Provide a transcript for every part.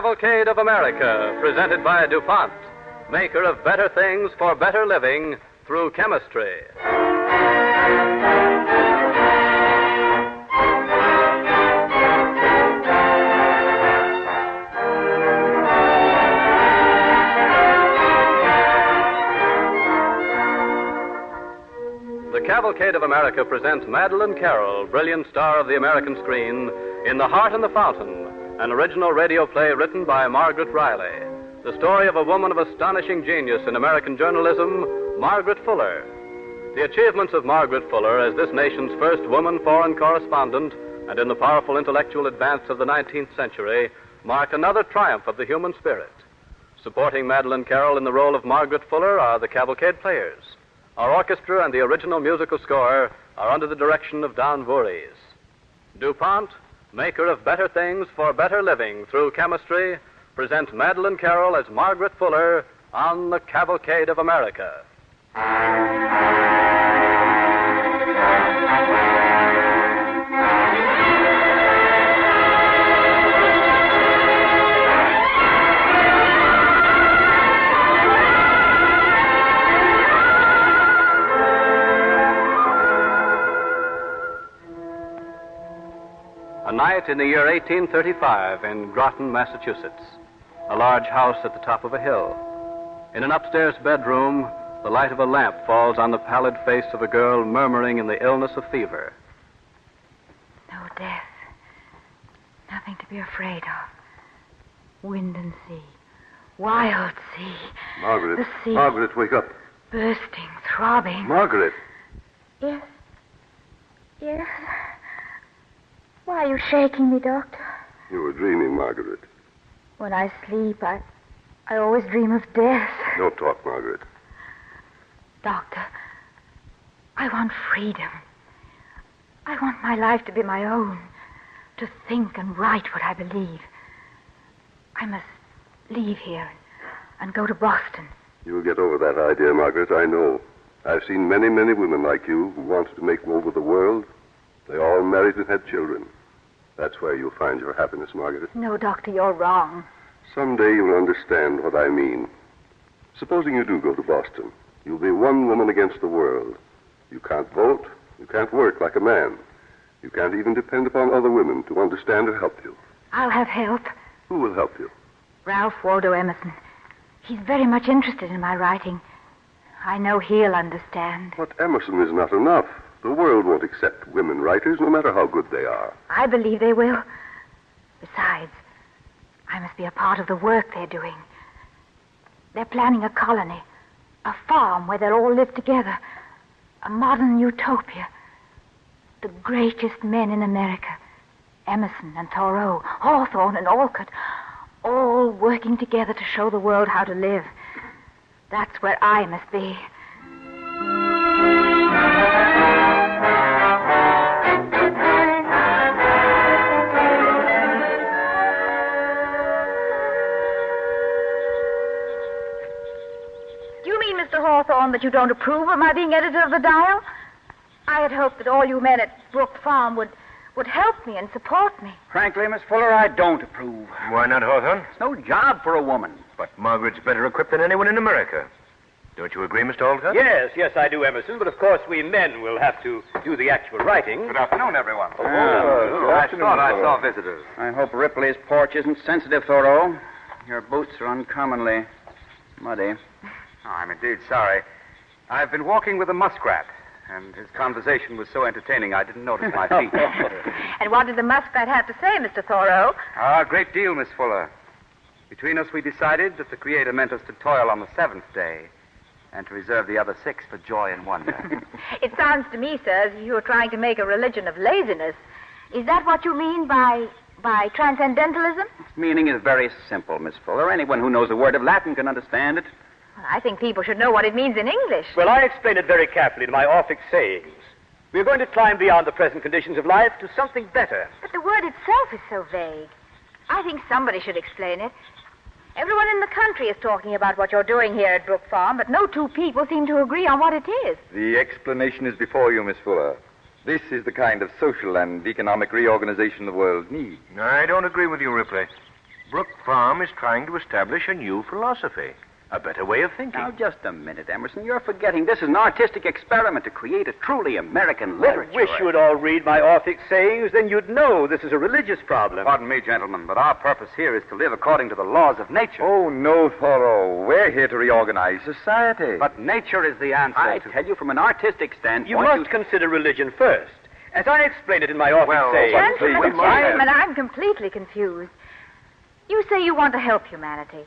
Cavalcade of America, presented by DuPont, maker of better things for better living through chemistry. The Cavalcade of America presents Madeleine Carroll, brilliant star of the American screen, in The Heart and the Fountain, an original radio play written by Margaret Riley. The story of a woman of astonishing genius in American journalism, Margaret Fuller. The achievements of Margaret Fuller as this nation's first woman foreign correspondent and in the powerful intellectual advance of the 19th century mark another triumph of the human spirit. Supporting Madeleine Carroll in the role of Margaret Fuller are the Cavalcade Players. Our orchestra and the original musical score are under the direction of Don Voorhees. DuPont, maker of better things for better living through chemistry, presents Madeleine Carroll as Margaret Fuller on the Cavalcade of America. A night in the year 1835 in Groton, Massachusetts. A large house at the top of a hill. In an upstairs bedroom, the light of a lamp falls on the pallid face of a girl murmuring in the illness of fever. No death. Nothing to be afraid of. Wind and sea. Wild sea. Margaret. The sea. Margaret, wake up. Bursting, throbbing. Margaret. Yes. Yes. Why are you shaking me, Doctor? You were dreaming, Margaret. When I sleep, I. I always dream of death. Don't talk, Margaret. Doctor, I want freedom. I want my life to be my own, to think and write what I believe. I must leave here and go to Boston. You'll get over that idea, Margaret, I know. I've seen many, many women like you who wanted to make over the world. They all married and had children. That's where you'll find your happiness, Margaret. No, Doctor, you're wrong. Someday you'll understand what I mean. Supposing you do go to Boston, you'll be one woman against the world. You can't vote. You can't work like a man. You can't even depend upon other women to understand or help you. I'll have help. Who will help you? Ralph Waldo Emerson. He's very much interested in my writing. I know he'll understand. But Emerson is not enough. The world won't accept women writers, no matter how good they are. I believe they will. Besides, I must be a part of the work they're doing. They're planning a colony, a farm where they'll all live together, a modern utopia. The greatest men in America, Emerson and Thoreau, Hawthorne and Alcott, all working together to show the world how to live. That's where I must be. Mr. Hawthorne, that you don't approve of my being editor of the Dial? I had hoped that all you men at Brook Farm would, would help me and support me. Frankly, Miss Fuller, I don't approve. Why not, Hawthorne? It's no job for a woman. But Margaret's better equipped than anyone in America. Don't you agree, Mr. Alcott? Yes, yes, I do, Emerson. But of course, we men will have to do the actual writing. Good afternoon, everyone. Oh, I oh, thought I saw visitors. I hope Ripley's porch isn't sensitive, Thoreau. Your boots are uncommonly muddy. Oh, I'm indeed sorry. I've been walking with a muskrat, and his conversation was so entertaining I didn't notice my feet. And what did the muskrat have to say, Mr. Thoreau? Ah, a great deal, Miss Fuller. Between us, we decided that the Creator meant us to toil on the seventh day and to reserve the other six for joy and wonder. It sounds to me, sir, as if you were trying to make a religion of laziness. Is that what you mean by by transcendentalism? Its meaning is very simple, Miss Fuller. Anyone who knows a word of Latin can understand it. Well, I think people should know what it means in English. Well, I explain it very carefully in my Orphic sayings. We're going to climb beyond the present conditions of life to something better. But the word itself is so vague. I think somebody should explain it. Everyone in the country is talking about what you're doing here at Brook Farm, but no two people seem to agree on what it is. The explanation is before you, Miss Fuller. This is the kind of social and economic reorganization the world needs. I don't agree with you, Ripley. Brook Farm is trying to establish a new philosophy, a better way of thinking. Now, just a minute, Emerson. You're forgetting this is an artistic experiment to create a truly American literature. I wish you would all read my Orphic sayings, then you'd know this is a religious problem. Pardon me, gentlemen, but our purpose here is to live according to the laws of nature. Oh, no, Thoreau. We're here to reorganize society. But nature is the answer. I to... tell you, from an artistic standpoint, You must consider religion first. As I explained it in my Orphic Well, sayings. but please, Gentlemen, we might- gentlemen, I'm completely confused. You say you want to help humanity.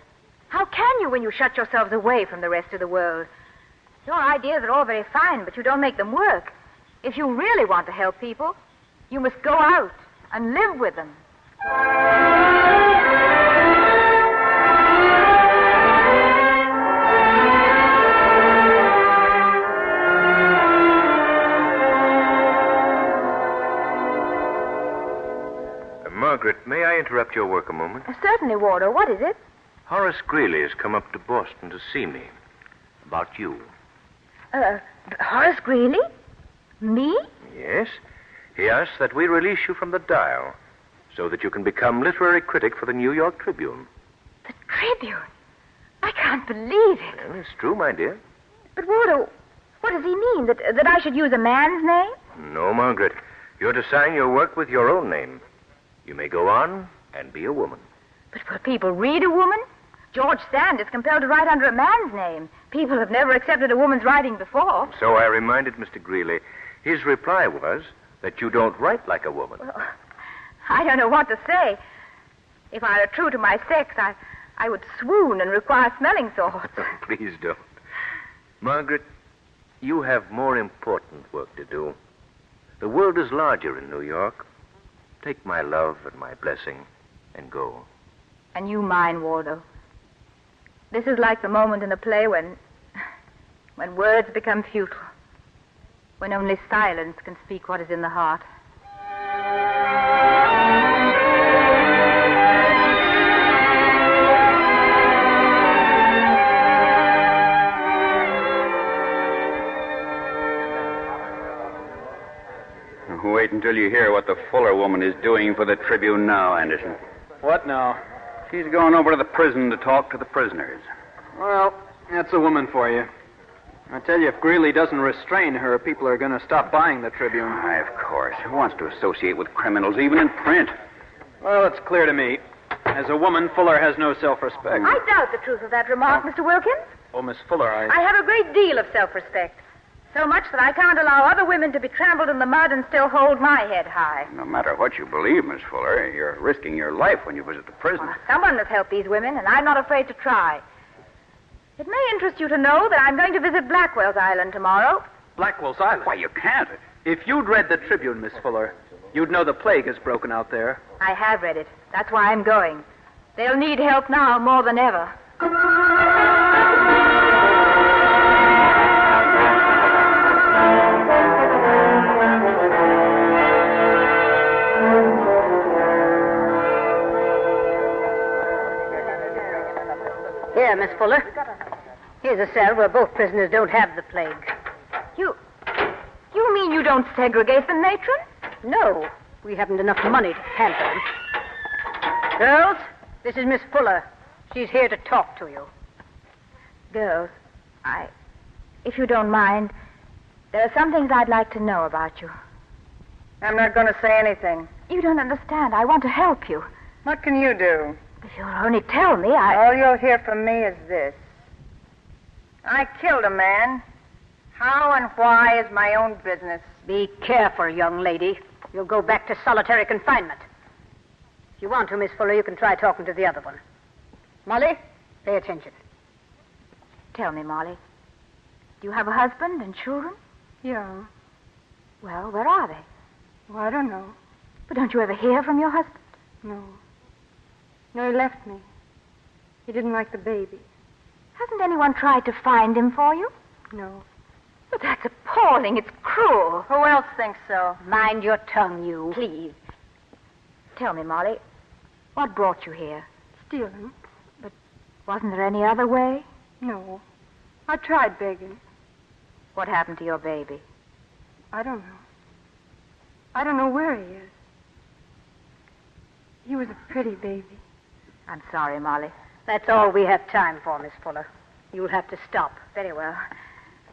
How can you when you shut yourselves away from the rest of the world? Your ideas are all very fine, but you don't make them work. If you really want to help people, you must go out and live with them. Uh, Margaret, may I interrupt your work a moment? Certainly, Waldo. What is it? Horace Greeley has come up to Boston to see me. About you. Uh, Horace Greeley? Me? Yes? He asks that we release you from the dial so that you can become literary critic for the New York Tribune. The Tribune. I can't believe it. Well, it's true, my dear. But, Waldo, what does he mean? That, that I should use a man's name? No, Margaret. You're to sign your work with your own name. You may go on and be a woman. But will people read a woman? George Sand is compelled to write under a man's name. People have never accepted a woman's writing before. So I reminded Mr. Greeley. His reply was that you don't write like a woman. Well, I don't know what to say. If I were true to my sex, I, I would swoon and require smelling salts. Please don't. Margaret, you have more important work to do. The world is larger in New York. Take my love and my blessing and go. And you mine, Waldo. This is like the moment in a play when, when words become futile, when only silence can speak what is in the heart. Wait until you hear what the Fuller woman is doing for the Tribune now, Anderson. What now? She's going over to the prison to talk to the prisoners. Well, that's a woman for you. I tell you, if Greeley doesn't restrain her, people are going to stop buying the Tribune. Why, of course. Who wants to associate with criminals, even in print? Well, it's clear to me. As a woman, Fuller has no self-respect. I doubt the truth of that remark, oh. Mr. Wilkins. Oh, Miss Fuller, I... I have a great deal of self-respect. So much that I can't allow other women to be trampled in the mud and still hold my head high. No matter what you believe, Miss Fuller, you're risking your life when you visit the prison. Well, someone must help these women, and I'm not afraid to try. It may interest you to know that I'm going to visit Blackwell's Island tomorrow. Blackwell's Island. Why, you can't. If you'd read the Tribune, Miss Fuller, you'd know the plague has broken out there. I have read it. That's why I'm going. They'll need help now more than ever. Miss Fuller. Here's a cell where both prisoners don't have the plague. You. You mean you don't segregate them, matron? No, we haven't enough money to hamper them. Girls, this is Miss Fuller. She's here to talk to you. Girls, I. If you don't mind, there are some things I'd like to know about you. I'm not going to say anything. You don't understand. I want to help you. What can you do? If you'll only tell me, I. All you'll hear from me is this I killed a man. How and why is my own business. Be careful, young lady. You'll go back to solitary confinement. If you want to, Miss Fuller, you can try talking to the other one. Molly, pay attention. Tell me, Molly. Do you have a husband and children? Yeah. Well, where are they? Well, I don't know. But don't you ever hear from your husband? No. No, he left me. He didn't like the baby. Hasn't anyone tried to find him for you? No. But that's appalling. It's cruel. Who else thinks so? Mind your tongue, you. Please. Tell me, Molly, what brought you here? Stealing? But wasn't there any other way? No. I tried begging. What happened to your baby? I don't know. I don't know where he is. He was a pretty baby. I'm sorry, Molly. That's all we have time for, Miss Fuller. You'll have to stop. Very well.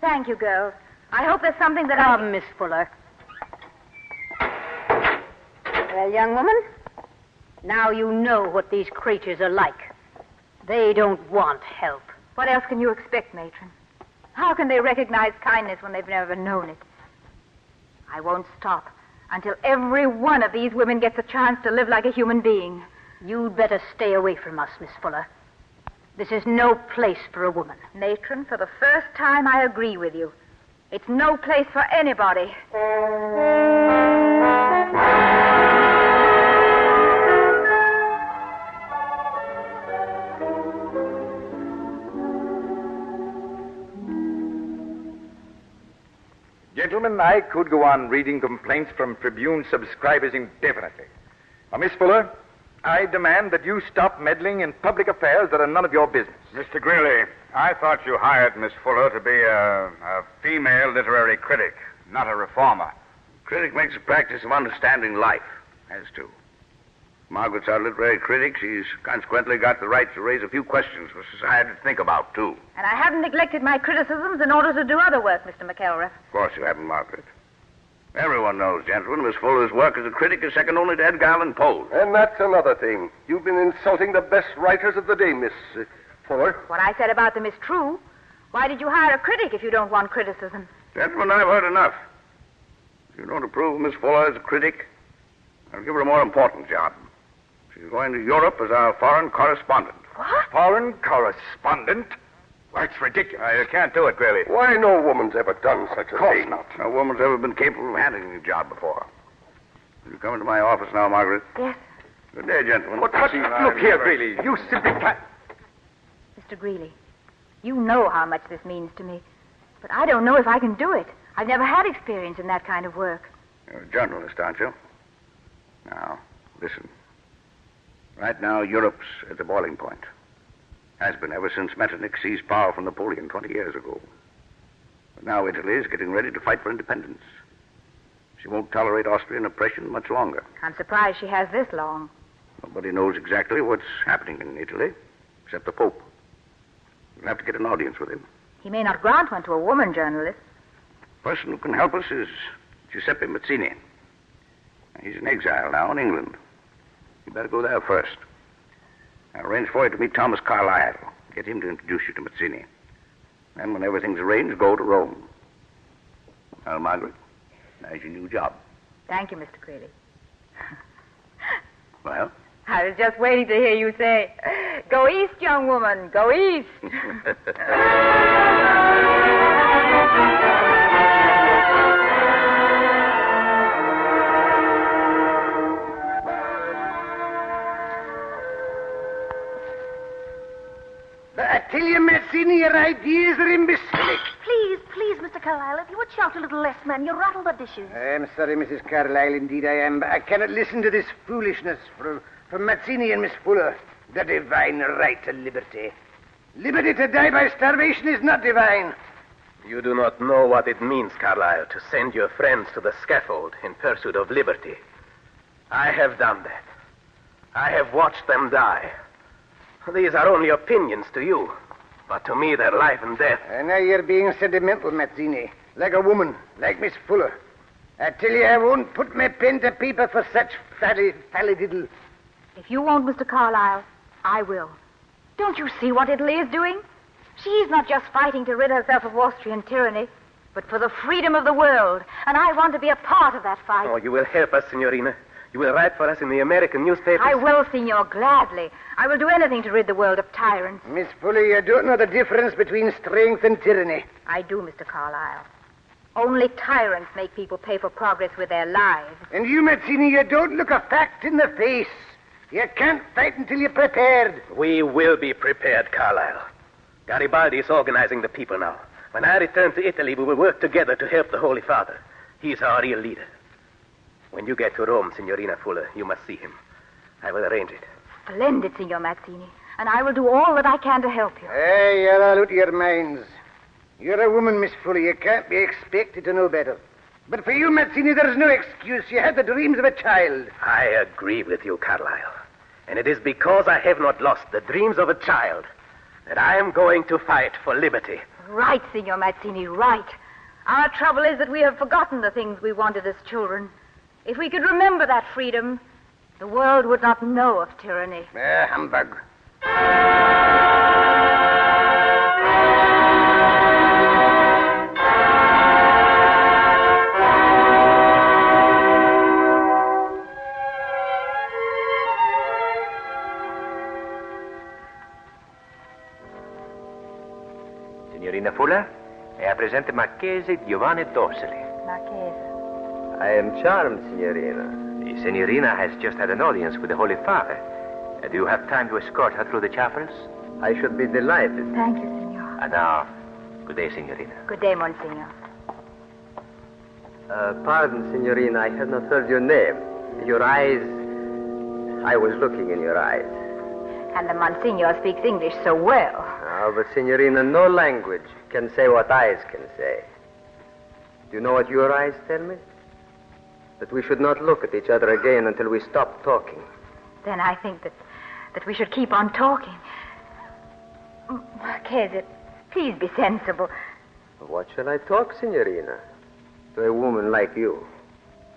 Thank you, girls. I hope there's something that Come, I... Miss Fuller. Well, young woman, now you know what these creatures are like. They don't want help. What else can you expect, matron? How can they recognize kindness when they've never known it? I won't stop until every one of these women gets a chance to live like a human being. You'd better stay away from us, Miss Fuller. This is no place for a woman. Matron, for the first time, I agree with you. It's no place for anybody. Gentlemen, I could go on reading complaints from Tribune subscribers indefinitely. Now, Miss Fuller, I demand that you stop meddling in public affairs that are none of your business. Mr. Greeley, I thought you hired Miss Fuller to be a, a female literary critic, not a reformer. Critic makes a practice of understanding life, has to. Margaret's our literary critic. She's consequently got the right to raise a few questions for society to think about, too. And I haven't neglected my criticisms in order to do other work, Mr. McElrath. Of course you haven't, Margaret. Everyone knows, gentlemen, Miss Fuller's work as a critic is second only to Edgar Allan Poe's. And that's another thing. You've been insulting the best writers of the day, Miss uh, Fuller. What I said about them is true. Why did you hire a critic if you don't want criticism? Gentlemen, I've heard enough. If you don't approve of Miss Fuller as a critic, I'll give her a more important job. She's going to Europe as our foreign correspondent. What? Foreign correspondent? Why, it's ridiculous. Uh, I can't do it, Greeley. Why, no woman's ever done such a Of course thing. not. No woman's ever been capable of handling a job before. You come into my office now, Margaret. Yes. Good day, gentlemen. But, but See, look here, never- Greeley. You simply can't. Mr. Greeley, you know how much this means to me. But I don't know if I can do it. I've never had experience in that kind of work. You're a journalist, aren't you? Now, listen. Right now, Europe's at the boiling point. Has been ever since Metternich seized power from Napoleon 20 years ago. But now Italy is getting ready to fight for independence. She won't tolerate Austrian oppression much longer. I'm surprised she has this long. Nobody knows exactly what's happening in Italy, except the Pope. We'll have to get an audience with him. He may not grant one to a woman journalist. The person who can help us is Giuseppe Mazzini. He's in exile now in England. You better go there first. I'll arrange for you to meet Thomas Carlyle. Get him to introduce you to Mazzini. Then, when everything's arranged, go to Rome. Well, Margaret, there's your new job. Thank you, Mr. Greeley. Well, I was just waiting to hear you say, Go east, young woman, go east. tell you, Mazzini, your ideas are imbecilic. Please, please, Mr. Carlyle, if you would shout a little less, man, you rattle the dishes. I'm sorry, Mrs. Carlyle, indeed I am, but I cannot listen to this foolishness from, from Mazzini and Miss Fuller. The divine right to liberty. Liberty to die by starvation is not divine. You do not know what it means, Carlyle, to send your friends to the scaffold in pursuit of liberty. I have done that. I have watched them die. These are only opinions to you, but to me they're life and death. And now you're being sentimental, Mazzini. Like a woman, like Miss Fuller. I tell you, I won't put my pen to paper for such fally, falladiddle. If you won't, Mr. Carlyle, I will. Don't you see what Italy is doing? She's not just fighting to rid herself of Austrian tyranny, but for the freedom of the world. And I want to be a part of that fight. Oh, you will help us, Signorina. You will write for us in the American newspapers. I will, Signor, gladly. I will do anything to rid the world of tyrants. Miss Fuller, you don't know the difference between strength and tyranny. I do, Mr. Carlyle. Only tyrants make people pay for progress with their lives. And you, Mazzini, you don't look a fact in the face. You can't fight until you're prepared. We will be prepared, Carlyle. Garibaldi is organizing the people now. When I return to Italy, we will work together to help the Holy Father. He's our real leader. When you get to Rome, Signorina Fuller, you must see him. I will arrange it. Splendid, Signor Mazzini. And I will do all that I can to help you. Hey, you're all out of your minds. You're a woman, Miss Fuller. You can't be expected to know better. But for you, Mazzini, there's no excuse. You had the dreams of a child. I agree with you, Carlyle. And it is because I have not lost the dreams of a child that I am going to fight for liberty. Right, Signor Mazzini, right. Our trouble is that we have forgotten the things we wanted as children. If we could remember that freedom, the world would not know of tyranny. Eh, humbug. Signorina Fuller, I present the Marchese Giovanni Dorsey. Marchese. I am charmed, Signorina. The Signorina has just had an audience with the Holy Father. Uh, do you have time to escort her through the chapels? I should be delighted. Thank you, Signor. And now, good day, Signorina. Good day, Monsignor. Uh, pardon, Signorina, I have not heard your name. Your eyes. I was looking in your eyes. And the Monsignor speaks English so well. Ah, but, Signorina, no language can say what eyes can say. Do you know what your eyes tell me? That we should not look at each other again until we stop talking. Then I think that, that we should keep on talking. Mm, M- Marchese, please be sensible. What shall I talk, Signorina? To a woman like you.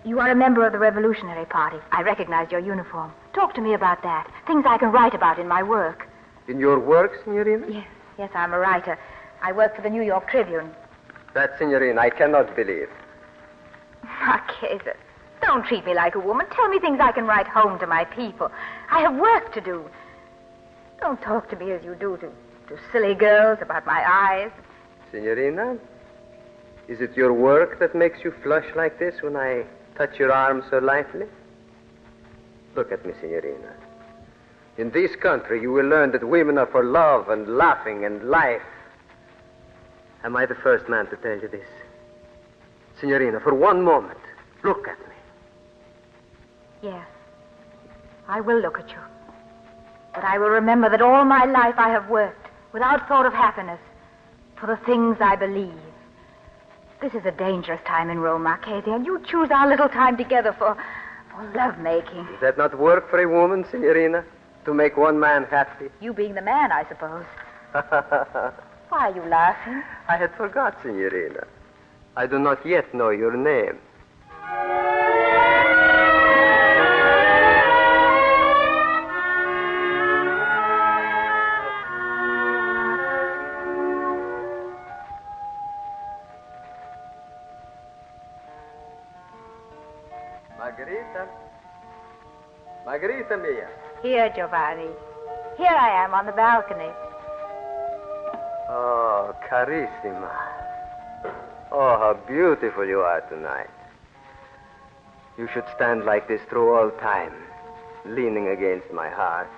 You are a member of the Revolutionary Party. I recognize your uniform. Talk to me about that. Things I can write about in my work. In your work, Signorina? Yes, yes, I'm a writer. I work for the New York Tribune. That, Signorina, I cannot believe. Marchese, don't treat me like a woman. Tell me things I can write home to my people. I have work to do. Don't talk to me as you do to, to silly girls about my eyes. Signorina, is it your work that makes you flush like this when I touch your arm so lightly? Look at me, Signorina. In this country, you will learn that women are for love and laughing and life. Am I the first man to tell you this? Signorina, for one moment, look at me. Yes, I will look at you. But I will remember that all my life I have worked, without thought of happiness, for the things I believe. This is a dangerous time in Rome, Marchese, and you choose our little time together for, for love making. Is that not work for a woman, Signorina? To make one man happy? You being the man, I suppose. Why are you laughing? I had forgot, Signorina. I do not yet know your name. Here, Giovanni. Here I am on the balcony. Oh, carissima. Oh, how beautiful you are tonight. You should stand like this through all time, leaning against my heart.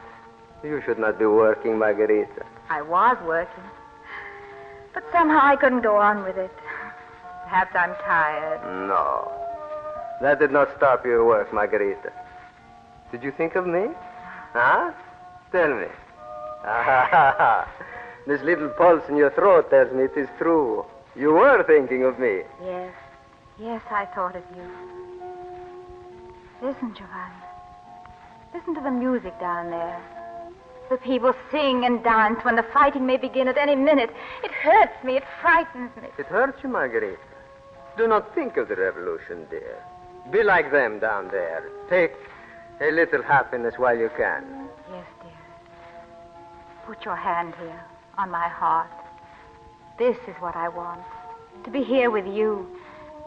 You should not be working, Margarita. I was working. But somehow I couldn't go on with it. Perhaps I'm tired. No. That did not stop your work, Margarita. Did you think of me? Huh? Tell me. This little pulse in your throat tells me it is true. You were thinking of me. Yes. Yes, I thought of you. Listen, Giovanni. Listen to the music down there. The people sing and dance when the fighting may begin at any minute. It hurts me. It frightens me. It hurts you, Marguerite. Do not think of the revolution, dear. Be like them down there. Take a little happiness while you can. Yes, dear. Put your hand here on my heart. This is what I want. To be here with you.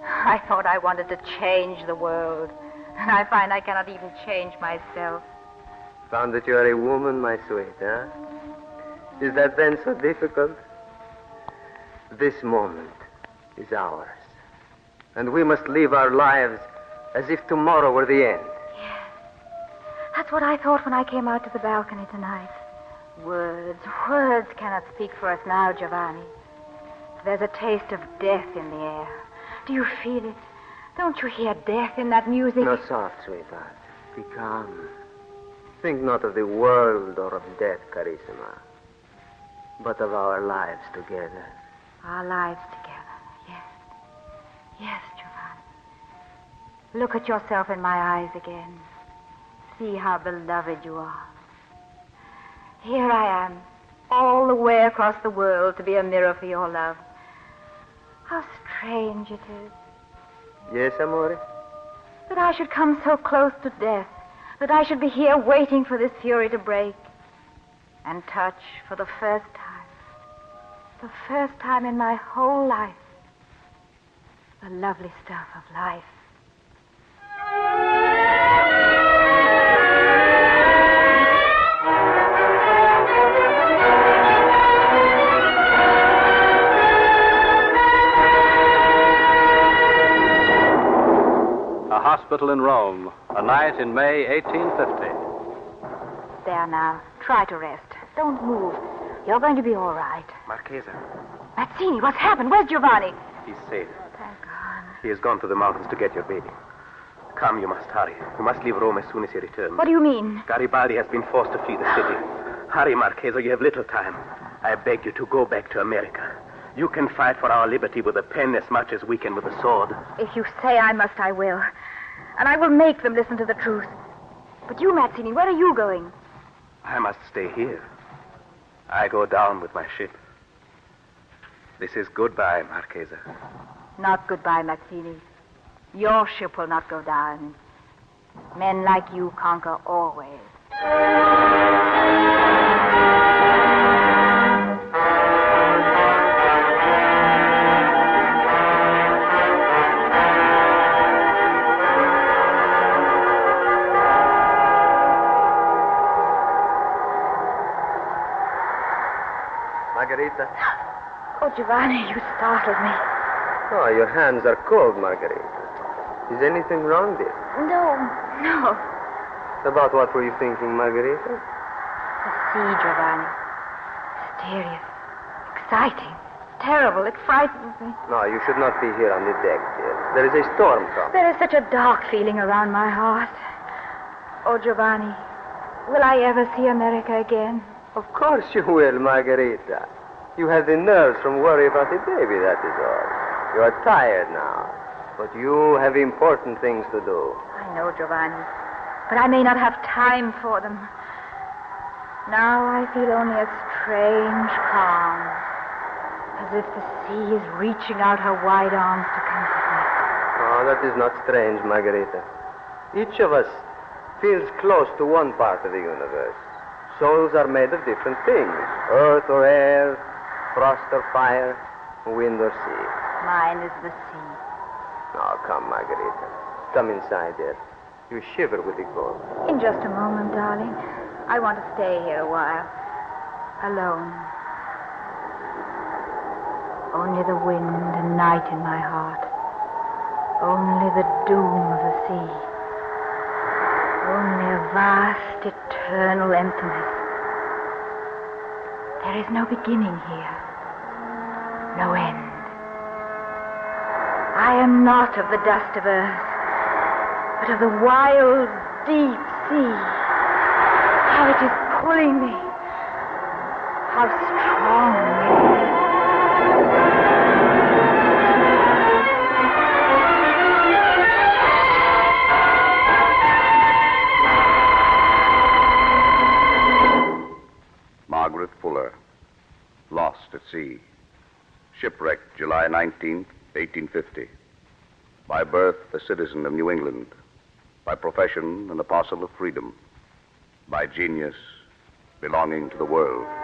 I thought I wanted to change the world. And I find I cannot even change myself. Found that you are a woman, my sweet, huh? Is that then so difficult? This moment is ours. And we must live our lives as if tomorrow were the end. That's what I thought when I came out to the balcony tonight. Words, words cannot speak for us now, Giovanni. There's a taste of death in the air. Do you feel it? Don't you hear death in that music? No, soft, sweetheart. Be calm. Think not of the world or of death, Carissima, but of our lives together. Our lives together. Yes. Yes, Giovanni. Look at yourself in my eyes again. See how beloved you are. Here I am, all the way across the world to be a mirror for your love. How strange it is Yes, amore? that I should come so close to death, that I should be here waiting for this fury to break and touch for the first time, the first time in my whole life, the lovely stuff of life. Hospital in Rome, a night in May 1850. There now. Try to rest. Don't move. You're going to be all right. Marchesa, Mazzini, what's happened? Where's Giovanni? he's safe. Oh, thank God. He has gone to the mountains to get your baby. Come, you must hurry. You must leave Rome as soon as he returns. What do you mean? Garibaldi has been forced to flee the city. Hurry, Marchesa, you have little time. I beg you to go back to America. You can fight for our liberty with a pen as much as we can with a sword. If you say I must, I will. And I will make them listen to the truth. But you, Mazzini, where are you going? I must stay here. I go down with my ship. This is goodbye, Marchesa. Not goodbye, Mazzini. Your ship will not go down. Men like you conquer always. Margarita? Oh, Giovanni, you startled me. Oh, your hands are cold, Margarita. Is anything wrong, dear? No, no. About what were you thinking, Margarita? The sea, Giovanni. Mysterious. Exciting. Terrible. It frightens me. No, you should not be here on the deck, dear. There is a storm coming. There is such a dark feeling around my heart. Oh, Giovanni, will I ever see America again? Of course you will, Margarita. You have the nerves from worry about the baby, that is all. You are tired now. But you have important things to do. I know, Giovanni. But I may not have time for them. Now I feel only a strange calm. As if the sea is reaching out her wide arms to comfort me. Oh, that is not strange, Margarita. Each of us feels close to one part of the universe. Souls are made of different things earth or air, frost or fire, wind or sea. Mine is the sea. Oh, come, Margarita. Come inside, dear. You shiver with the cold. In just a moment, darling. I want to stay here a while. Alone. Only the wind and night in my heart. Only the doom of the sea. Only a vast, eternal emptiness. There is no beginning here. No end. I am not of the dust of earth, but of the wild, deep sea. How it is pulling me. How strong it is. Margaret Fuller, lost at sea. Shipwrecked July 19, 1850. By birth, a citizen of New England. By profession, an apostle of freedom. By genius, belonging to the world.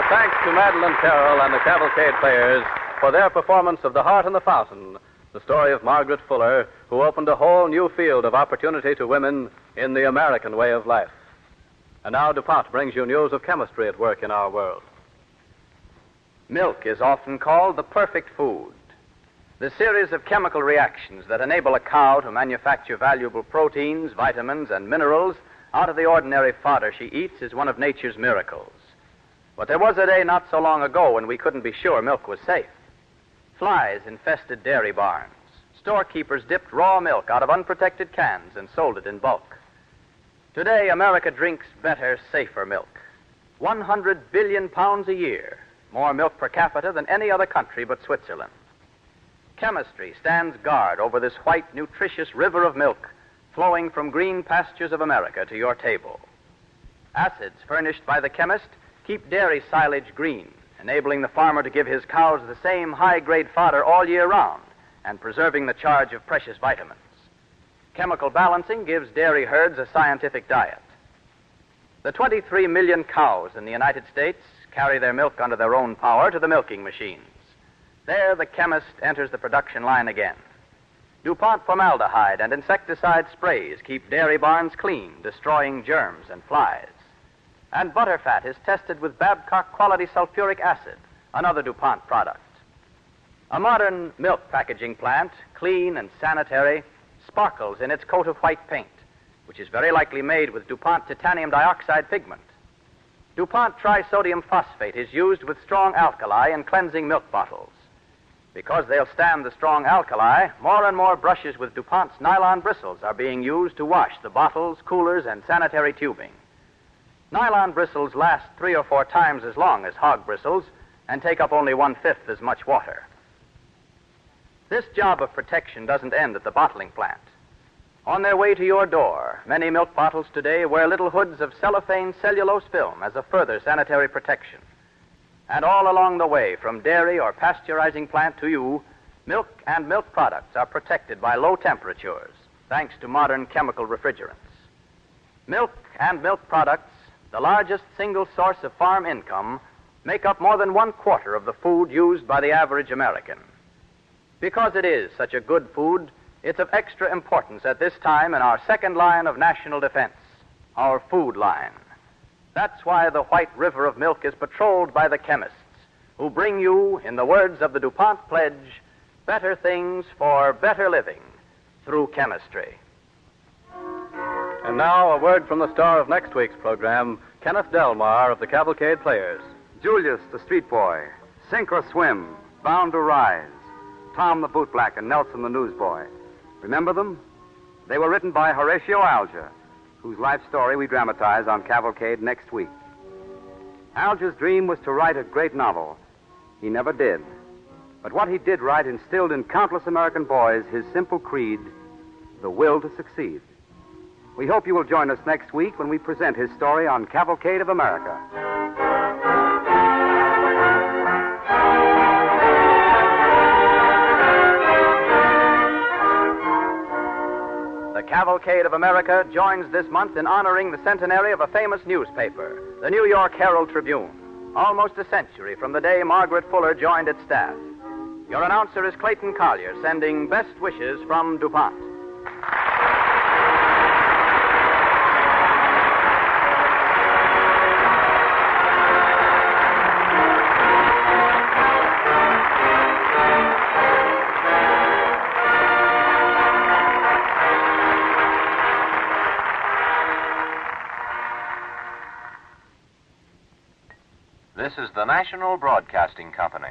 Our thanks to Madeleine Carroll and the Cavalcade Players for their performance of The Heart and the Fountain, the story of Margaret Fuller, who opened a whole new field of opportunity to women in the American way of life. And now DuPont brings you news of chemistry at work in our world. Milk is often called the perfect food. The series of chemical reactions that enable a cow to manufacture valuable proteins, vitamins, and minerals out of the ordinary fodder she eats is one of nature's miracles. But there was a day not so long ago when we couldn't be sure milk was safe. Flies infested dairy barns. Storekeepers dipped raw milk out of unprotected cans and sold it in bulk. Today, America drinks better, safer milk. 100 billion pounds a year, more milk per capita than any other country but Switzerland. Chemistry stands guard over this white, nutritious river of milk flowing from green pastures of America to your table. Acids furnished by the chemist keep dairy silage green, enabling the farmer to give his cows the same high grade fodder all year round and preserving the charge of precious vitamins. Chemical balancing gives dairy herds a scientific diet. The 23 million cows in the United States carry their milk under their own power to the milking machines. There, the chemist enters the production line again. DuPont formaldehyde and insecticide sprays keep dairy barns clean, destroying germs and flies. And butterfat is tested with Babcock quality sulfuric acid, another DuPont product. A modern milk packaging plant, clean and sanitary, sparkles in its coat of white paint, which is very likely made with DuPont titanium dioxide pigment. DuPont trisodium phosphate is used with strong alkali in cleansing milk bottles. Because they'll stand the strong alkali, more and more brushes with DuPont's nylon bristles are being used to wash the bottles, coolers, and sanitary tubing. Nylon bristles last three or four times as long as hog bristles and take up only one fifth as much water. This job of protection doesn't end at the bottling plant. On their way to your door, many milk bottles today wear little hoods of cellophane cellulose film as a further sanitary protection. And all along the way, from dairy or pasteurizing plant to you, milk and milk products are protected by low temperatures thanks to modern chemical refrigerants. Milk and milk products, the largest single source of farm income, make up more than one quarter of the food used by the average American. Because it is such a good food, it's of extra importance at this time in our second line of national defense, our food line. That's why the White River of Milk is patrolled by the chemists who bring you, in the words of the DuPont pledge, better things for better living through chemistry. And now, a word from the star of next week's program, Kenneth Delmar of the Cavalcade Players. Julius, the street boy, Sink or Swim, Bound to Rise, Tom the bootblack, and Nelson the newsboy. Remember them? They were written by Horatio Alger, whose life story we dramatize on Cavalcade next week. Alger's dream was to write a great novel. He never did. But what he did write instilled in countless American boys his simple creed the will to succeed. We hope you will join us next week when we present his story on Cavalcade of America. The Cavalcade of America joins this month in honoring the centenary of a famous newspaper, the New York Herald Tribune, almost a century from the day Margaret Fuller joined its staff. Your announcer is Clayton Collyer, sending best wishes from DuPont. National Broadcasting Company.